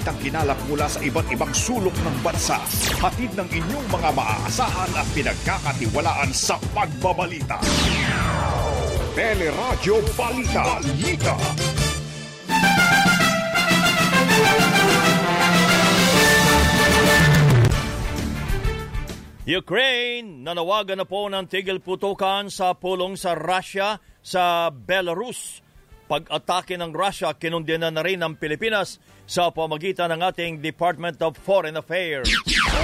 balitang kinalap mula sa iba't ibang sulok ng bansa. Hatid ng inyong mga maaasahan at pinagkakatiwalaan sa pagbabalita. Teleradyo Balita. Balita. Ukraine, nanawagan na po ng tigil putukan sa pulong sa Russia sa Belarus. Pag-atake ng Russia, kinundina na rin ng Pilipinas sa pamagitan ng ating Department of Foreign Affairs.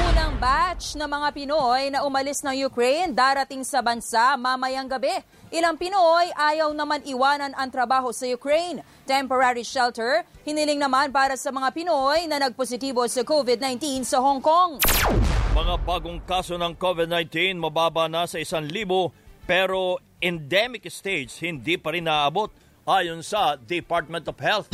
Unang batch ng mga Pinoy na umalis ng Ukraine darating sa bansa mamayang gabi. Ilang Pinoy ayaw naman iwanan ang trabaho sa Ukraine. Temporary shelter, hiniling naman para sa mga Pinoy na nagpositibo sa COVID-19 sa Hong Kong. Mga bagong kaso ng COVID-19 mababa na sa isang libo pero endemic stage hindi pa rin naabot ayon sa Department of Health.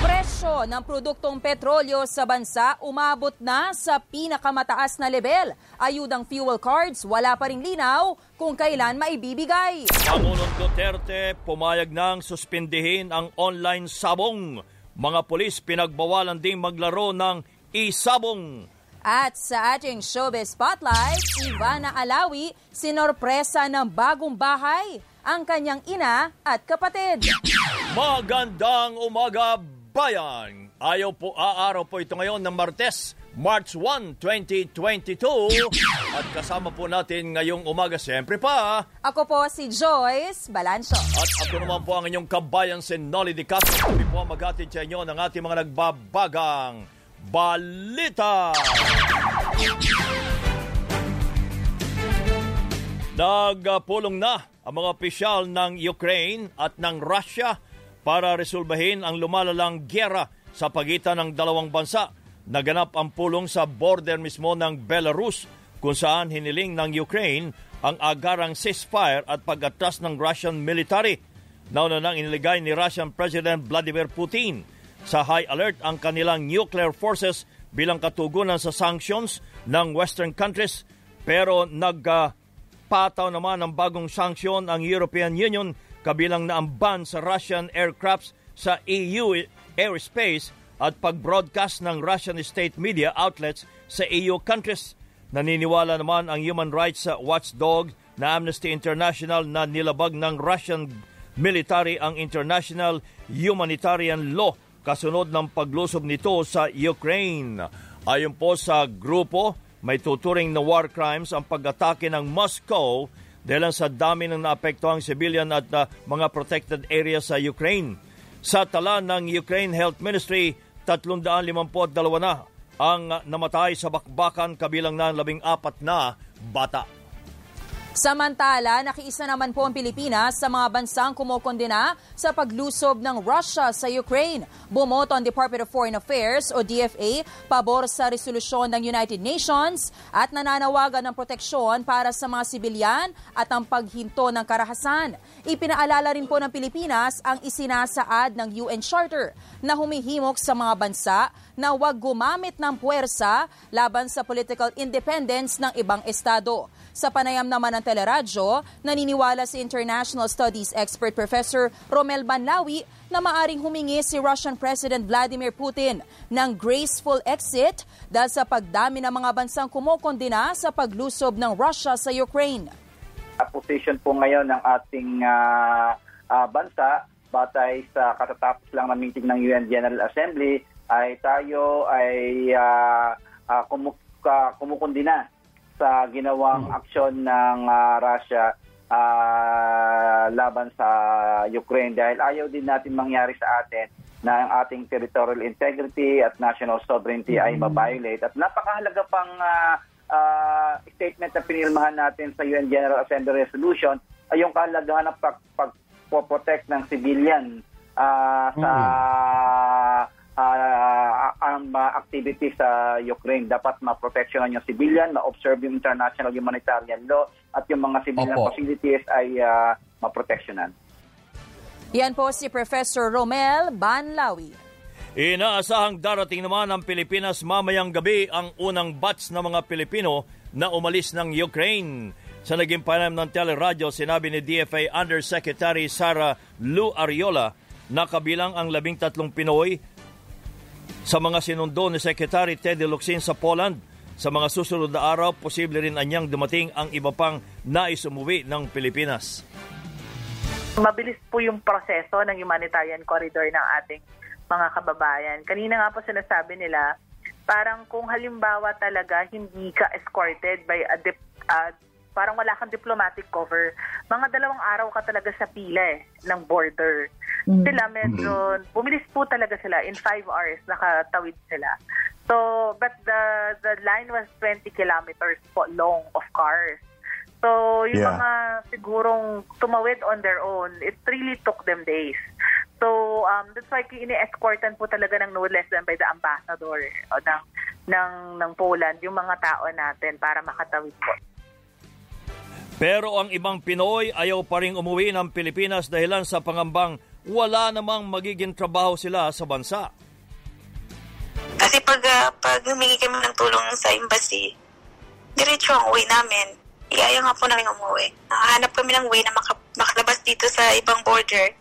Presyo ng produktong petrolyo sa bansa umabot na sa pinakamataas na level. Ayudang fuel cards, wala pa ring linaw kung kailan maibibigay. Pangulong Duterte pumayag ng suspindihin ang online sabong. Mga polis pinagbawalan ding maglaro ng isabong. At sa ating showbiz spotlight, Ivana Alawi, sinorpresa ng bagong bahay ang kanyang ina at kapatid. Magandang umaga, bayan! Ayaw po, aaraw po ito ngayon ng Martes, March 1, 2022. At kasama po natin ngayong umaga, siyempre pa. Ako po si Joyce Balancho. At ako naman po ang inyong kabayan, si Nolly Di Castro. Kami po ang maghatid sa inyo ng ating mga nagbabagang balita. Nagpulong na ang mga opisyal ng Ukraine at ng Russia para resolbahin ang lumalalang gyera sa pagitan ng dalawang bansa. Naganap ang pulong sa border mismo ng Belarus kung saan hiniling ng Ukraine ang agarang ceasefire at pag-atras ng Russian military. Nauna nang iniligay ni Russian President Vladimir Putin sa high alert ang kanilang nuclear forces bilang katugunan sa sanctions ng Western countries pero nagpataw uh, naman ng bagong sanksyon ang European Union kabilang na ang ban sa Russian aircrafts sa EU airspace at pag-broadcast ng Russian state media outlets sa EU countries. Naniniwala naman ang human rights watchdog na Amnesty International na nilabag ng Russian military ang international humanitarian law kasunod ng paglusob nito sa Ukraine. Ayon po sa grupo, may tuturing na war crimes ang pag-atake ng Moscow dahil sa dami ng naapektuhang civilian at uh, mga protected areas sa Ukraine. Sa tala ng Ukraine Health Ministry, 352 na ang namatay sa bakbakan kabilang na 14 na bata. Samantala, nakiisa naman po ang Pilipinas sa mga bansang kumokondena sa paglusob ng Russia sa Ukraine. Bumoto ang Department of Foreign Affairs o DFA pabor sa resolusyon ng United Nations at nananawagan ng proteksyon para sa mga sibilyan at ang paghinto ng karahasan. Ipinaalala rin po ng Pilipinas ang isinasaad ng UN Charter na humihimok sa mga bansa na huwag gumamit ng puwersa laban sa political independence ng ibang estado. Sa panayam naman ng teleradyo, naniniwala si International Studies expert Professor Romel Banlawi na maaring humingi si Russian President Vladimir Putin ng graceful exit dahil sa pagdami ng mga bansang kumokondena sa paglusob ng Russia sa Ukraine. A position po ngayon ng ating uh, uh, bansa batay sa katatapos lang na meeting ng UN General Assembly ay tayo ay uh, uh, kumu- uh, kumukundina sa ginawang hmm. aksyon ng uh, Russia uh, laban sa Ukraine dahil ayaw din natin mangyari sa atin na ang ating territorial integrity at national sovereignty mm-hmm. ay hmm. mabiolate. At napakahalaga pang uh, uh, statement na pinilmahan natin sa UN General Assembly Resolution ay yung kahalagahan ng pag, pag-protect ng civilian uh, sa mm-hmm uh, ang uh, activity sa Ukraine. Dapat ma-protectionan yung civilian, ma-observe yung international humanitarian law, at yung mga civilian Opo. facilities ay uh, ma-protectionan. Yan po si Professor Romel Banlawi. Inaasahang darating naman ng Pilipinas mamayang gabi ang unang batch ng mga Pilipino na umalis ng Ukraine. Sa naging panayam ng teleradyo, sinabi ni DFA Undersecretary Sara Lu Ariola na kabilang ang labing tatlong Pinoy Sa mga sinundo ni Secretary Teddy Locsin sa Poland, sa mga susunod na araw, posible rin anyang dumating ang iba pang nais umuwi ng Pilipinas. Mabilis po yung proseso ng humanitarian corridor ng ating mga kababayan. Kanina nga po sinasabi nila, parang kung halimbawa talaga hindi ka escorted by a dip, uh, parang wala kang diplomatic cover, mga dalawang araw ka talaga sa pila eh, ng border. Mm-hmm. Sila medyo, bumilis po talaga sila. In five hours, nakatawid sila. So, but the the line was 20 kilometers po long of cars. So, yung Yeah. mga sigurong tumawid on their own, it really took them days. So, um, that's why ini-escortan po talaga ng no less than by the ambassador eh, o ng, ng, ng Poland, yung mga tao natin para makatawid po. Pero ang ibang Pinoy ayaw pa rin umuwi ng Pilipinas dahilan sa pangambang wala namang magiging trabaho sila sa bansa. Kasi pag, ah, pag humingi kami ng tulong sa embassy, diretso ang uwi namin. Iyaya nga po namin umuwi. Nakahanap kami ng way na maka, makalabas dito sa ibang border.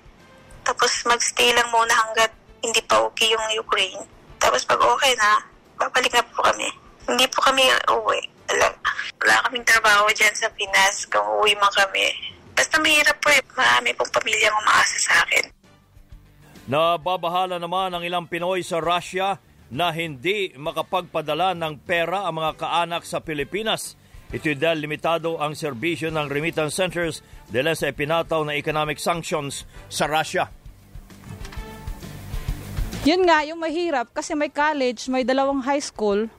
Tapos magstay lang muna hanggat hindi pa okay yung Ukraine. Tapos pag okay na, babalik na po kami. Hindi po kami uwi. Wala, wala kaming trabaho dyan sa Pinas kung uwi man kami. Basta mahirap po eh. Marami pong pamilya ang umaasa sa akin. Nababahala naman ang ilang Pinoy sa Russia na hindi makapagpadala ng pera ang mga kaanak sa Pilipinas. Ito'y dahil limitado ang serbisyo ng remittance centers dahil sa ipinataw na economic sanctions sa Russia. Yun nga, yung mahirap kasi may college, may dalawang high school.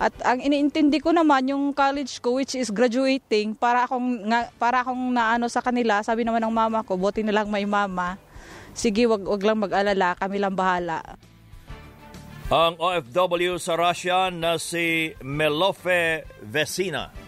At ang iniintindi ko naman yung college ko which is graduating para akong nga, para akong naano sa kanila. Sabi naman ng mama ko, buti na lang may mama. Sige, wag wag lang mag-alala, kami lang bahala. Ang OFW sa Russia na si Melofe Vesina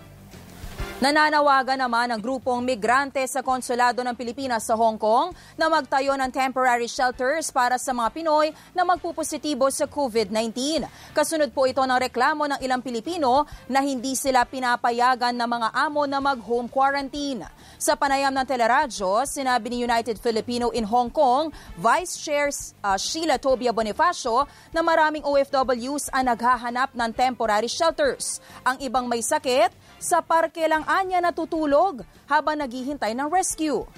Nananawagan naman ang grupong migrante sa Konsulado ng Pilipinas sa Hong Kong na magtayo ng temporary shelters para sa mga Pinoy na magpupositibo sa COVID-19. Kasunod po ito ng reklamo ng ilang Pilipino na hindi sila pinapayagan ng mga amo na mag-home quarantine. Sa panayam ng teleradyo, sinabi ni United Filipino in Hong Kong, Vice Chair uh, Sheila Tobia Bonifacio na maraming OFWs ang naghahanap ng temporary shelters. Ang ibang may sakit, sa parke lang anya natutulog habang naghihintay ng rescue.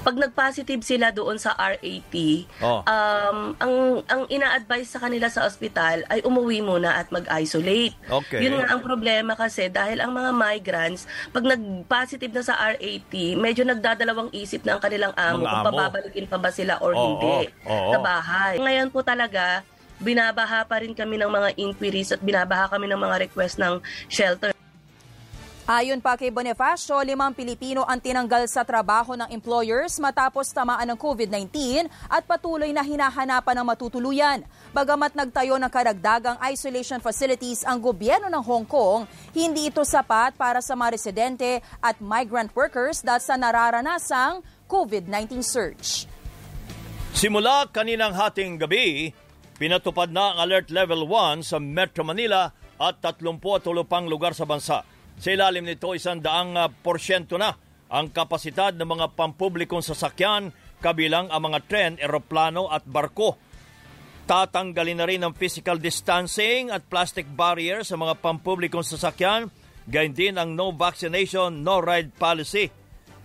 Pag nag-positive sila doon sa RAT, Oh. um, ang ang ina-advise sa kanila sa ospital ay umuwi muna at mag-isolate. Okay. Yun nga ang problema kasi dahil ang mga migrants, pag nag-positive na sa RAT, medyo nagdadalawang isip na ang kanilang amo Mga kung amo. pababalikin pa ba sila or Oo, hindi oo. sa bahay. Ngayon po talaga, binabaha pa rin kami ng mga inquiries at binabaha kami ng mga request ng shelter. Ayon pa kay Bonifacio, limang Pilipino ang tinanggal sa trabaho ng employers matapos tamaan ng COVID-19 at patuloy na hinahanapan ng matutuluyan. Bagamat nagtayo ng karagdagang isolation facilities ang gobyerno ng Hong Kong, hindi ito sapat para sa mga residente at migrant workers dahil sa nararanasang COVID-19 surge. Simula kaninang hating gabi, pinatupad na ang Alert Level 1 sa Metro Manila at 30 pang lugar sa bansa. Sa ilalim nito, isang daang ah, porsyento na ang kapasidad ng mga pampublikong sasakyan kabilang ang mga tren, eroplano at barko. Tatanggalin na rin ang physical distancing at plastic barrier sa mga pampublikong sasakyan, gayon din ang no vaccination, no ride policy.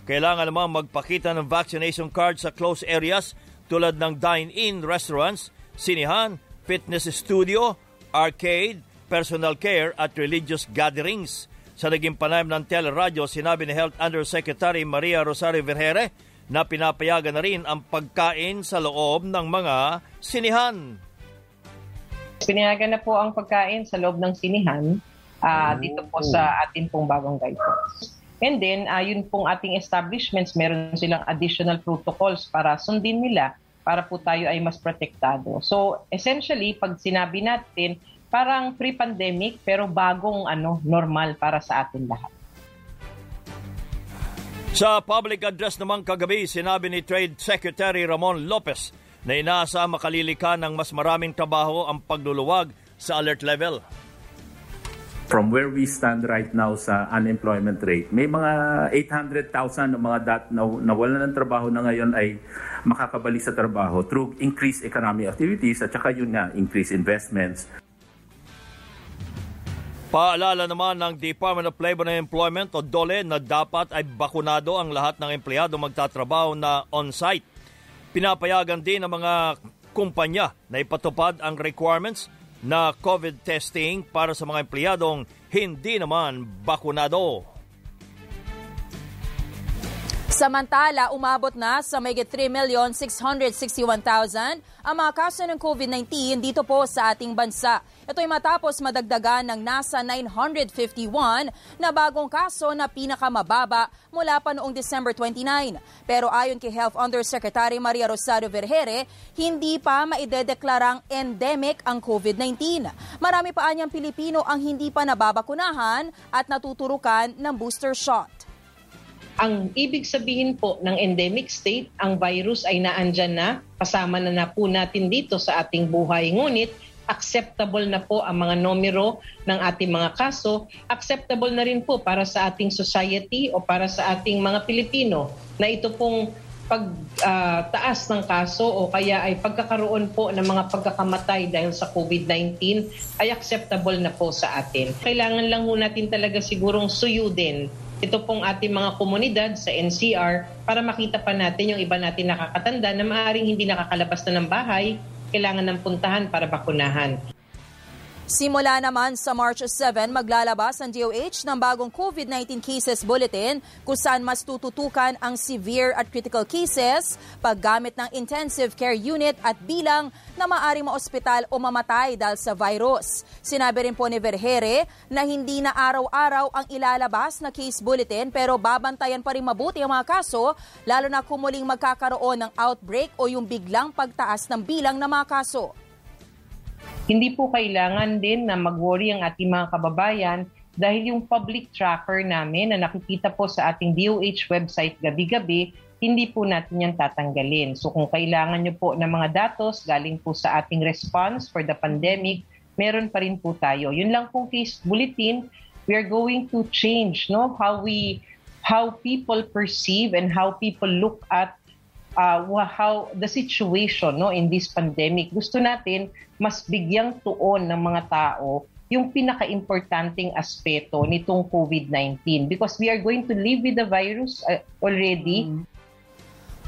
Kailangan naman magpakita ng vaccination card sa closed areas tulad ng dine-in restaurants, sinihan, fitness studio, arcade, personal care at religious gatherings. Sa naging panayam ng teleradyo, sinabi ni Health Undersecretary Maria Rosario Vergere na pinapayagan na rin ang pagkain sa loob ng mga sinihan. Pinayagan na po ang pagkain sa loob ng sinihan ah, dito po sa atin pong bagong guidelines. And then, ah, yun pong ating establishments, meron silang additional protocols para sundin nila para po tayo ay mas protektado. So, essentially, pag sinabi natin, parang pre-pandemic pero bagong ano normal para sa atin lahat. Sa public address naman kagabi, sinabi ni Trade Secretary Ramon Lopez na inaasa makalilika ng mas maraming trabaho ang pagluluwag sa alert level. from where we stand right now sa unemployment rate, may mga 800,000 na mga dat na nawalan ng trabaho na ngayon ay makakabalik sa trabaho through increased economic activities at saka yun nga, increased investments. Paalala naman ng Department of Labor and Employment o DOLE na dapat ay bakunado ang lahat ng empleyado magtatrabaho na on-site. Pinapayagan din ng mga kumpanya na ipatupad ang requirements na COVID testing para sa mga empleyadong hindi naman bakunado. Samantala, umabot na sa may 3,661,000 ang mga kaso ng COVID-19 dito po sa ating bansa. Ito ay matapos madagdagan ng nasa 951 na bagong kaso na pinakamababa mula pa noong December 29. Pero ayon kay Health Undersecretary Maria Rosario Vergere, hindi pa maidedeklarang endemic ang COVID-19. Marami pa anyang Pilipino ang hindi pa nababakunahan at natuturukan ng booster shot. Ang ibig sabihin po ng endemic state, ang virus ay naandyan na, kasama na na po natin dito sa ating buhay. Ngunit acceptable na po ang mga numero ng ating mga kaso, acceptable na rin po para sa ating society o para sa ating mga Pilipino na ito pong pagtaas uh, ng kaso o kaya ay pagkakaroon po ng mga pagkakamatay dahil sa COVID-19 ay acceptable na po sa atin. Kailangan lang ho natin talaga sigurong suyudin ito pong ating mga komunidad sa NCR para makita pa natin yung iba natin nakakatanda na maaaring hindi nakakalabas na ng bahay, kailangan ng puntahan para bakunahan. Simula naman sa March 7, maglalabas ang DOH ng bagong COVID-19 cases bulletin kung saan mas tututukan ang severe at critical cases, paggamit ng intensive care unit at bilang na maaring maospital o mamatay dahil sa virus. Sinabi rin po ni Vergere na hindi na araw-araw ang ilalabas na case bulletin pero babantayan pa rin mabuti ang mga kaso lalo na kumuling magkakaroon ng outbreak o yung biglang pagtaas ng bilang ng mga kaso. Hindi po kailangan din na mag-worry ang ating mga kababayan dahil yung public tracker namin na nakikita po sa ating DOH website gabi-gabi, hindi po natin yan tatanggalin. So kung kailangan nyo po ng mga datos galing po sa ating response for the pandemic, meron pa rin po tayo. Yun lang pong case bulletin, we are going to change no how we how people perceive and how people look at uh, how the situation no in this pandemic. Gusto natin mas bigyang tuon ng mga tao yung pinaka-importanting aspeto nitong COVID-19 because we are going to live with the virus uh, already. Mm.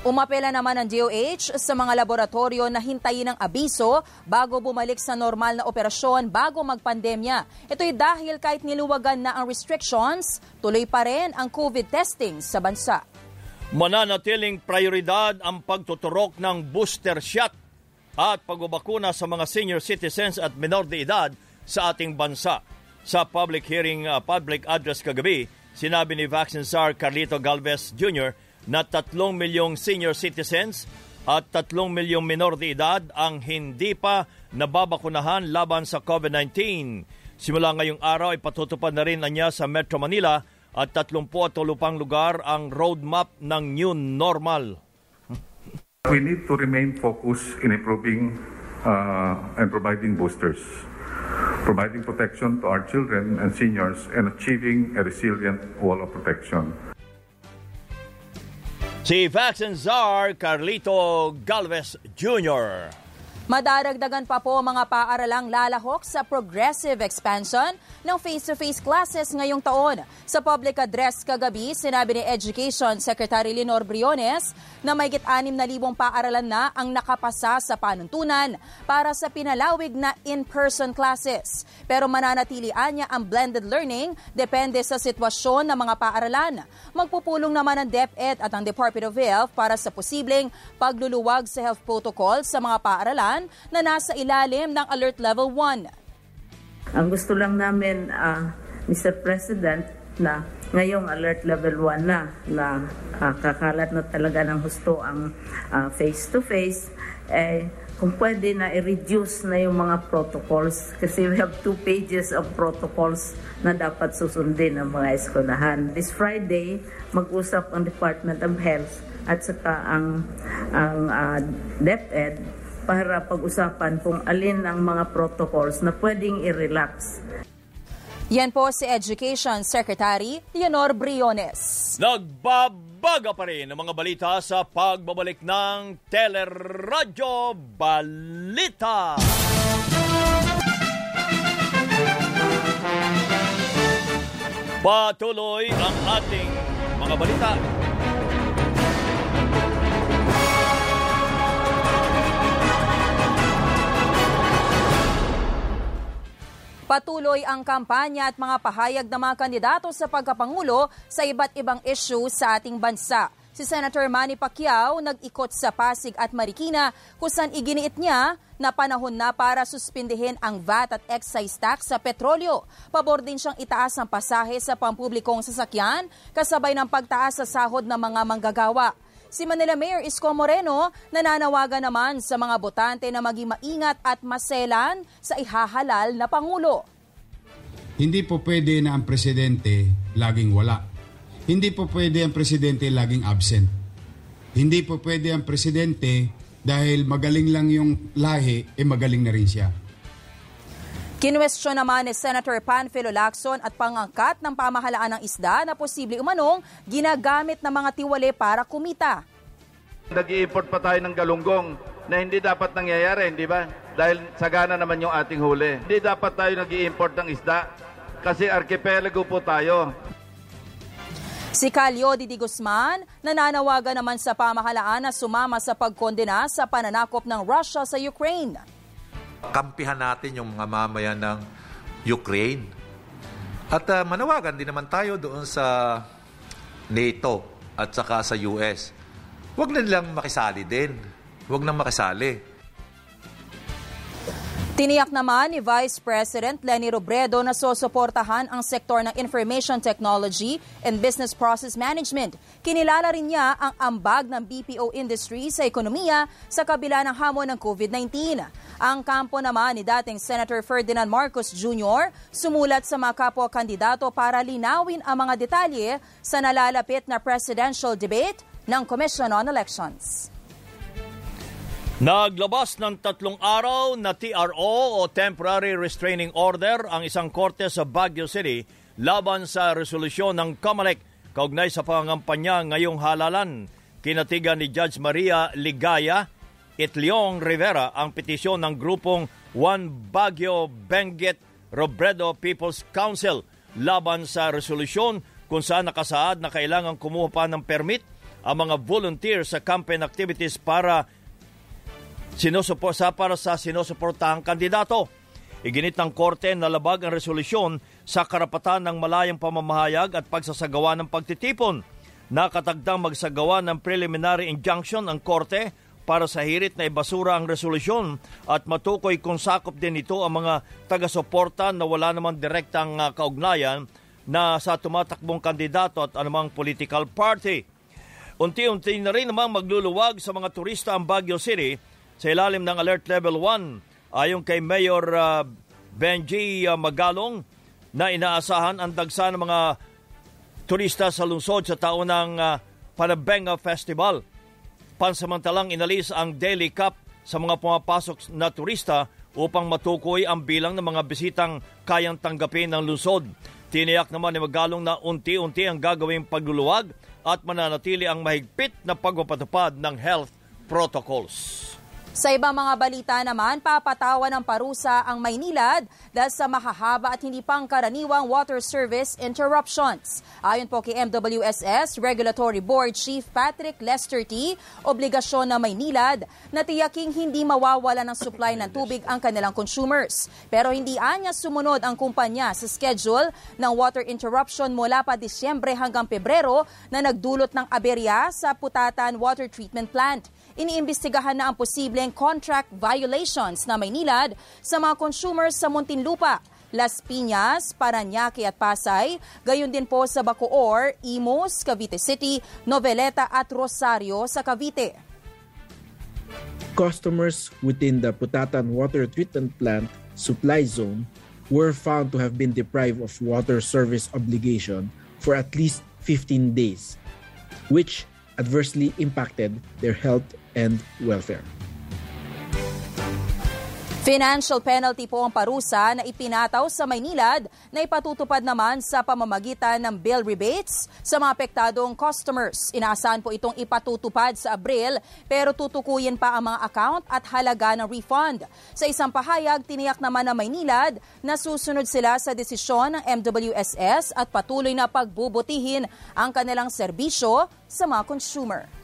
Umapela naman ng DOH sa mga laboratorio na hintayin ng abiso bago bumalik sa normal na operasyon bago magpandemya. Ito'y dahil kahit niluwagan na ang restrictions, tuloy pa rin ang COVID testing sa bansa. Mananatiling prioridad ang pagtuturok ng booster shot at pagbabakuna sa mga senior citizens at minor de edad sa ating bansa. Sa public hearing, uh, public address kagabi, sinabi ni Vaccine Czar Carlito Galvez Jr. na 3 milyong senior citizens at 3 milyong minor de edad ang hindi pa nababakunahan laban sa COVID-19. Simula ngayong araw ay patutupad na rin niya sa Metro Manila at 30 pang lugar ang roadmap ng new normal. We need to remain focused in improving uh, and providing boosters, providing protection to our children and seniors, and achieving a resilient wall of protection. Si Vaccine Czar Carlito Galvez Jr. Madaragdagan pa po mga paaralang lalahok sa progressive expansion ng face-to-face classes ngayong taon. Sa public address kagabi, sinabi ni Education Secretary Lenore Briones na may git 6,000 paaralan na ang nakapasa sa panuntunan para sa pinalawig na in-person classes. Pero mananatilian niya ang blended learning depende sa sitwasyon ng mga paaralan. Magpupulong naman ang DepEd at ang Department of Health para sa posibleng pagluluwag sa health protocol sa mga paaralan kabataan na nasa ilalim ng Alert Level 1. Ang gusto lang namin, uh, Mr. President, na ngayong alert level 1 na na uh, kakalat na talaga ng husto ang uh, face-to-face eh kung pwede na i-reduce na yung mga protocols kasi we have two pages of protocols na dapat susundin ng mga eskwelahan. This Friday, mag-usap ang Department of Health at saka ang, ang uh, DepEd para pag-usapan kung alin ang mga protocols na pwedeng i-relax. Yan po si Education Secretary Leonor Briones. Nagbabaga pa rin ang mga balita sa pagbabalik ng Teleradyo Balita. Patuloy ang ating mga balita. Patuloy ang kampanya at mga pahayag ng mga kandidato sa pagkapangulo sa iba't ibang issue sa ating bansa. Si Senator Manny Pacquiao nag-ikot sa Pasig at Marikina kung iginiit niya na panahon na para suspindihin ang VAT at excise tax sa petrolyo. Pabor din siyang itaas ang pasahe sa pampublikong sasakyan kasabay ng pagtaas sa sahod ng mga manggagawa. Si Manila Mayor Isko Moreno nananawagan naman sa mga botante na maging maingat at maselan sa ihahalal na Pangulo. Hindi po pwede na ang presidente laging wala. Hindi po pwede ang presidente laging absent. Hindi po pwede ang presidente dahil magaling lang yung lahi, eh magaling na rin siya. Kinwestiyon naman ni Senator Panfilo Lacson at pangangkat ng pamahalaan ng isda na posible umanong ginagamit ng mga tiwali para kumita. Nag-i-import pa tayo ng galunggong na hindi dapat nangyayari, hindi ba? Dahil sagana naman yung ating huli. Hindi dapat tayo nag-i-import ng isda kasi archipelago po tayo. Si Calio Didi Guzman nananawagan naman sa pamahalaan na sumama sa pagkondena sa pananakop ng Russia sa Ukraine kampihan natin yung mga mamayan ng Ukraine. At uh, manawagan din naman tayo doon sa NATO at saka sa US. Huwag na nilang makisali din. Huwag nang makisali. Tiniyak naman ni Vice President Lenny Robredo na susuportahan ang sektor ng Information Technology and Business Process Management. Kinilala rin niya ang ambag ng BPO industry sa ekonomiya sa kabila ng hamon ng COVID-19. Ang kampo naman ni dating Senator Ferdinand Marcos Jr. sumulat sa mga kapwa-kandidato para linawin ang mga detalye sa nalalapit na presidential debate ng Commission on Elections. Naglabas ng tatlong araw na TRO o Temporary Restraining Order ang isang korte sa Baguio City laban sa resolusyon ng COMELEC kaugnay sa pangangampanya ngayong halalan. Kinatigan ni Judge Maria Ligaya Itliong Rivera ang petisyon ng grupong One Baguio Benguet Robredo People's Council laban sa resolusyon kung saan nakasaad na kailangan kumuha pa ng permit ang mga volunteer sa campaign activities para sinusuport sa para sa sinusuportahang kandidato. Iginit ng korte na labag ang resolusyon sa karapatan ng malayang pamamahayag at pagsasagawa ng pagtitipon. Nakatagdang magsagawa ng preliminary injunction ang korte para sa hirit na ibasura ang resolusyon at matukoy kung sakop din ito ang mga taga-suporta na wala namang direktang uh, kaugnayan na sa tumatakbong kandidato at anumang political party. Unti-unti na rin namang magluluwag sa mga turista ang Baguio City sa ilalim ng Alert Level 1 ayon kay Mayor uh, Benji uh, Magalong na inaasahan ang dagsa ng mga turista sa lungsod sa taon ng uh, Panabenga Festival. Pansamantalang inalis ang daily cap sa mga pumapasok na turista upang matukoy ang bilang ng mga bisitang kayang tanggapin ng lungsod. Tiniyak naman ni Magalong na unti-unti ang gagawing pagluluwag at mananatili ang mahigpit na pagpapatupad ng health protocols. Sa ibang mga balita naman, papatawa ng parusa ang Maynilad dahil sa mahahaba at hindi pangkaraniwang water service interruptions. Ayon po kay MWSS Regulatory Board Chief Patrick Lester T, obligasyon na Maynilad na tiyaking hindi mawawala ng supply ng tubig ang kanilang consumers. Pero hindi anya sumunod ang kumpanya sa schedule ng water interruption mula pa Disyembre hanggang Pebrero na nagdulot ng aberya sa Putatan Water Treatment Plant. Iniimbestigahan na ang posibleng contract violations na may nilad sa mga consumers sa Muntinlupa, Las Piñas, Paranaque at Pasay, gayon din po sa Bacoor, Imus, Cavite City, Noveleta at Rosario sa Cavite. Customers within the Putatan Water Treatment Plant supply zone were found to have been deprived of water service obligation for at least 15 days, which adversely impacted their health and welfare. Financial penalty po ang parusa na ipinataw sa Maynilad na ipatutupad naman sa pamamagitan ng bill rebates sa mga apektadong customers. Inaasahan po itong ipatutupad sa Abril pero tutukuyin pa ang mga account at halaga ng refund. Sa isang pahayag, tiniyak naman ng Maynilad na susunod sila sa desisyon ng MWSS at patuloy na pagbubutihin ang kanilang serbisyo sa mga consumer.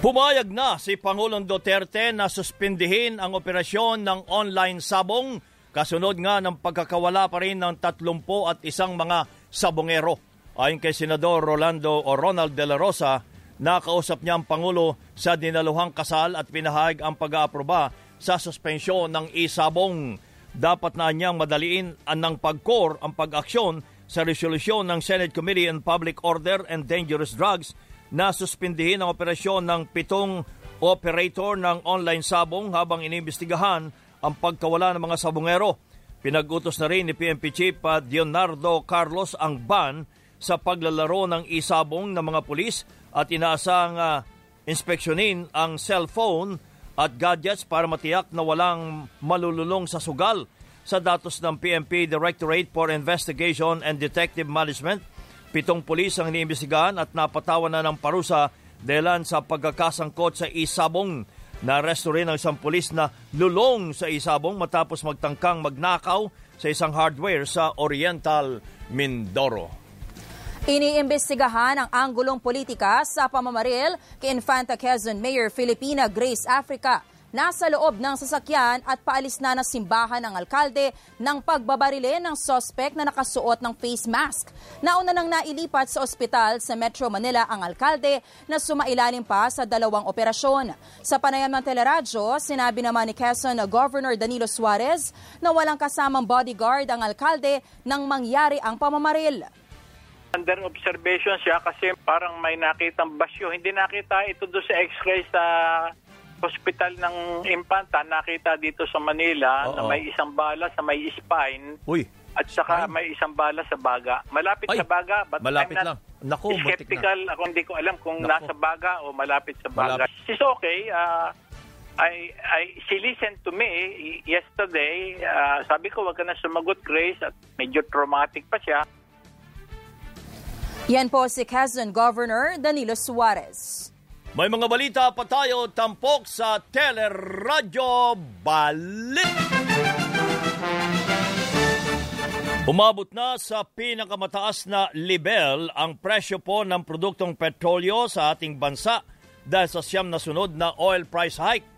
Pumayag na si Pangulong Duterte na suspindihin ang operasyon ng online sabong kasunod nga ng pagkakawala pa rin ng 30 at isang mga sabongero. Ayon kay Senador Rolando o Ronald De La Rosa, nakausap niya ang Pangulo sa dinaluhang kasal at pinahayag ang pag-aaproba sa suspensyon ng isabong. Dapat na niyang madaliin ng pagkor ang pag-aksyon sa resolusyon ng Senate Committee on Public Order and Dangerous Drugs na suspindihin ang operasyon ng pitong operator ng online sabong habang inimbestigahan ang pagkawala ng mga sabongero. Pinag-utos na rin ni PNP Chief Leonardo Carlos ang ban sa paglalaro ng isabong ng mga pulis at inaasang uh, inspeksyonin ang cellphone at gadgets para matiyak na walang malululong sa sugal. Sa datos ng PNP Directorate for Investigation and Detective Management, Pitong pulis ang iniimbestigahan at napatawan na ng parusa dahilan sa pagkakasangkot sa isabong. Naresto rin ang isang pulis na lulong sa isabong matapos magtangkang magnakaw sa isang hardware sa Oriental, Mindoro. Iniimbestigahan ang anggulong politika sa pamamaril kay Infanta Quezon Mayor Filipina Grace Africa nasa loob ng sasakyan at paalis na ng simbahan ng alkalde ng pagbabarile ng sospek na nakasuot ng face mask. Nauna nang nailipat sa ospital sa Metro Manila ang alkalde na sumailalim pa sa dalawang operasyon. Sa panayam ng teleradyo, sinabi naman ni Quezon na Governor Danilo Suarez na walang kasamang bodyguard ang alkalde nang mangyari ang pamamaril. Under observation siya kasi parang may nakitang basyo. Hindi nakita ito doon sa x-ray sa hospital ng Impanta nakita dito sa Manila Oo. na may isang bala sa may spine. Uy. At saka spine? may isang bala sa baga. Malapit Ay, sa baga. But malapit lang. Naku, skeptical. Na. Ako hindi ko alam kung Naku. nasa baga o malapit sa baga. Malapit. She's okay. Uh, I, I, she listened to me yesterday. Uh, sabi ko, wag ka na sumagot, Grace. At medyo traumatic pa siya. Yan po si Quezon Governor Danilo Suarez. May mga balita pa tayo tampok sa Teleradyo Balik. Umabot na sa pinakamataas na level ang presyo po ng produktong petrolyo sa ating bansa dahil sa siyam na sunod na oil price hike.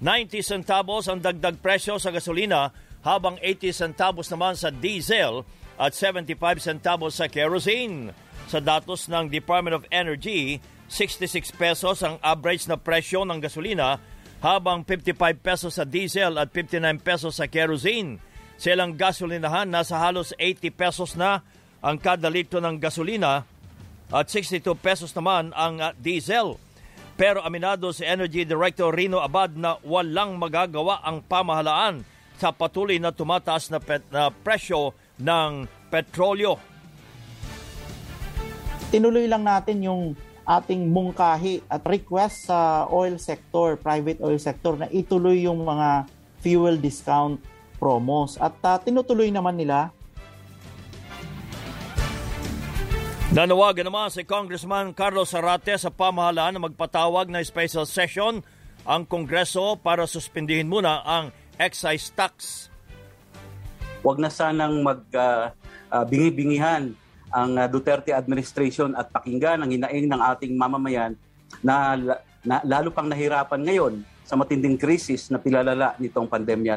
90 centavos ang dagdag presyo sa gasolina habang 80 centavos naman sa diesel at 75 centavos sa kerosene. Sa datos ng Department of Energy, 66 pesos ang average na presyo ng gasolina habang 55 pesos sa diesel at 59 pesos sa kerosene. Sa ilang gasolinahan, nasa halos 80 pesos na ang kada litro ng gasolina at 62 pesos naman ang uh, diesel. Pero aminado si Energy Director Rino Abad na walang magagawa ang pamahalaan sa patuloy na tumataas na, pet, na presyo ng petrolyo. Tinuloy lang natin yung ating mungkahi at request sa oil sector, private oil sector na ituloy yung mga fuel discount promos at uh, tinutuloy naman nila. Nanawagan naman si Congressman Carlos Arate sa pamahalaan na magpatawag na special session ang Kongreso para suspindihin muna ang excise tax. Huwag na sanang mag-bingi-bingihan uh, uh, ang uh, Duterte administration at pakinggan ang hinaing ng ating mamamayan na, na lalo pang nahirapan ngayon sa matinding krisis na pilalala nitong pandemya.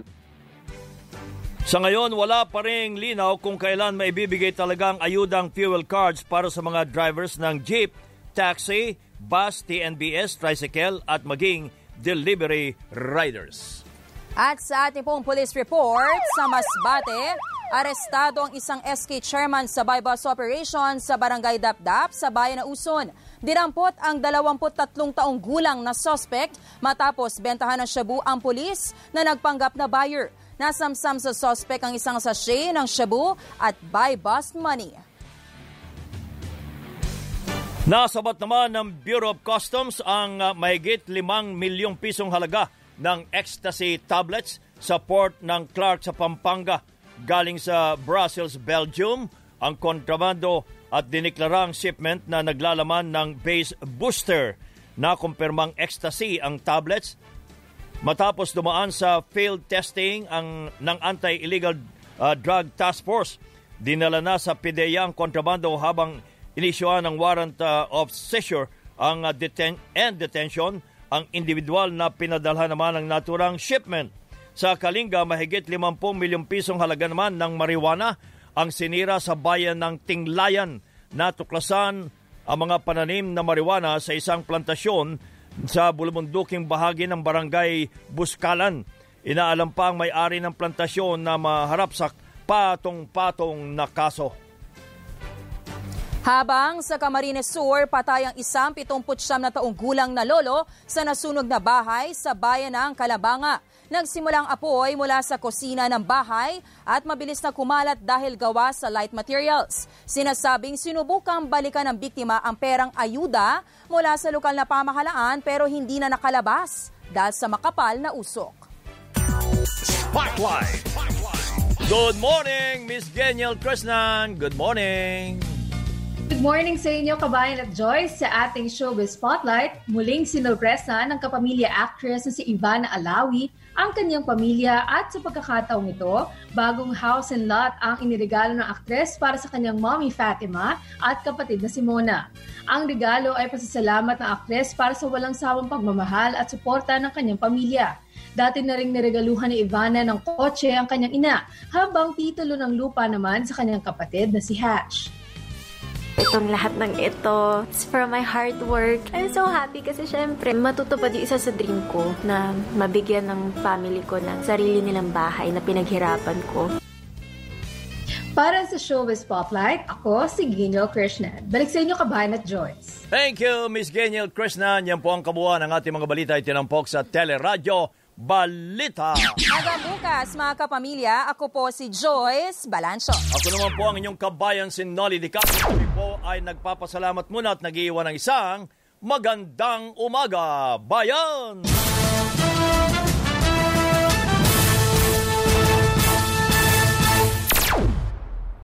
Sa ngayon, wala pa rin linaw kung kailan maibibigay talaga ang ayudang fuel cards para sa mga drivers ng jeep, taxi, bus, TNBS, tricycle at maging delivery riders. At sa ating pong police report sa Masbate, Arestado ang isang SK chairman sa bypass operation sa Barangay Dapdap sa bayan ng Uson. Dinampot ang 23 taong gulang na suspect matapos bentahan ng shabu ang pulis na nagpanggap na buyer. Nasamsam sa suspect ang isang sachet ng shabu at buy bust money. Nasabat naman ng Bureau of Customs ang uh, mahigit 5 milyong pisong halaga ng ecstasy tablets sa port ng Clark sa Pampanga. Galing sa Brussels, Belgium, ang kontrabando at diniklarang shipment na naglalaman ng base booster na kumpirmang ecstasy ang tablets matapos dumaan sa field testing ang ng Anti-Illegal uh, Drug Task Force. Dinala na sa PDEA ang kontrabando habang inisyuan ng warrant uh, of seizure ang uh, deten- and detention ang individual na pinadalhan naman ng naturang shipment. Sa Kalinga, mahigit 50 milyong pisong halaga naman ng marijuana ang sinira sa bayan ng Tinglayan. Natuklasan ang mga pananim na marijuana sa isang plantasyon sa bulumunduking bahagi ng barangay Buskalan. Inaalam pa ang may-ari ng plantasyon na maharap sa patong-patong na kaso. Habang sa Camarines Sur, patay ang isang 79 na taong gulang na lolo sa nasunog na bahay sa bayan ng Kalabanga. Nagsimulang apoy mula sa kusina ng bahay at mabilis na kumalat dahil gawa sa light materials. Sinasabing sinubukang balikan ng biktima ang perang ayuda mula sa lokal na pamahalaan pero hindi na nakalabas dahil sa makapal na usok. Spotlight! Good morning, Miss Geniel Krishnan. Good morning. Good morning sa inyo, kabayan at Joyce. Sa ating showbiz spotlight, muling sinurpresa ng kapamilya actress na si Ivana Alawi ang kanyang pamilya at sa pagkakataong ito, bagong house and lot ang iniregalo ng aktres para sa kanyang mommy Fatima at kapatid na si Mona. Ang regalo ay pasasalamat ng aktres para sa walang sawang pagmamahal at suporta ng kanyang pamilya. Dati na ring niregaluhan ni Ivana ng kotse ang kanyang ina, habang titulo ng lupa naman sa kanyang kapatid na si Hatch. Itong lahat ng ito, it's from my hard work. I'm so happy kasi syempre, matutupad yung isa sa dream ko na mabigyan ng family ko ng sarili nilang bahay na pinaghirapan ko. Para sa Showbiz Spotlight, ako si Ginyo Krishnan. Balik sa inyo kabahan at Joyce. Thank you, Miss Geniel Krishnan. Yan po ang kabuuan ng ating mga balita itinampok sa Teleradyo Balita. Hanggang bukas mga kapamilya, ako po si Joyce Balancho. Ako naman po ang inyong kabayan si Nolly Di Castro. Kami po ay nagpapasalamat muna at nag-iwan ng isang magandang umaga, bayan!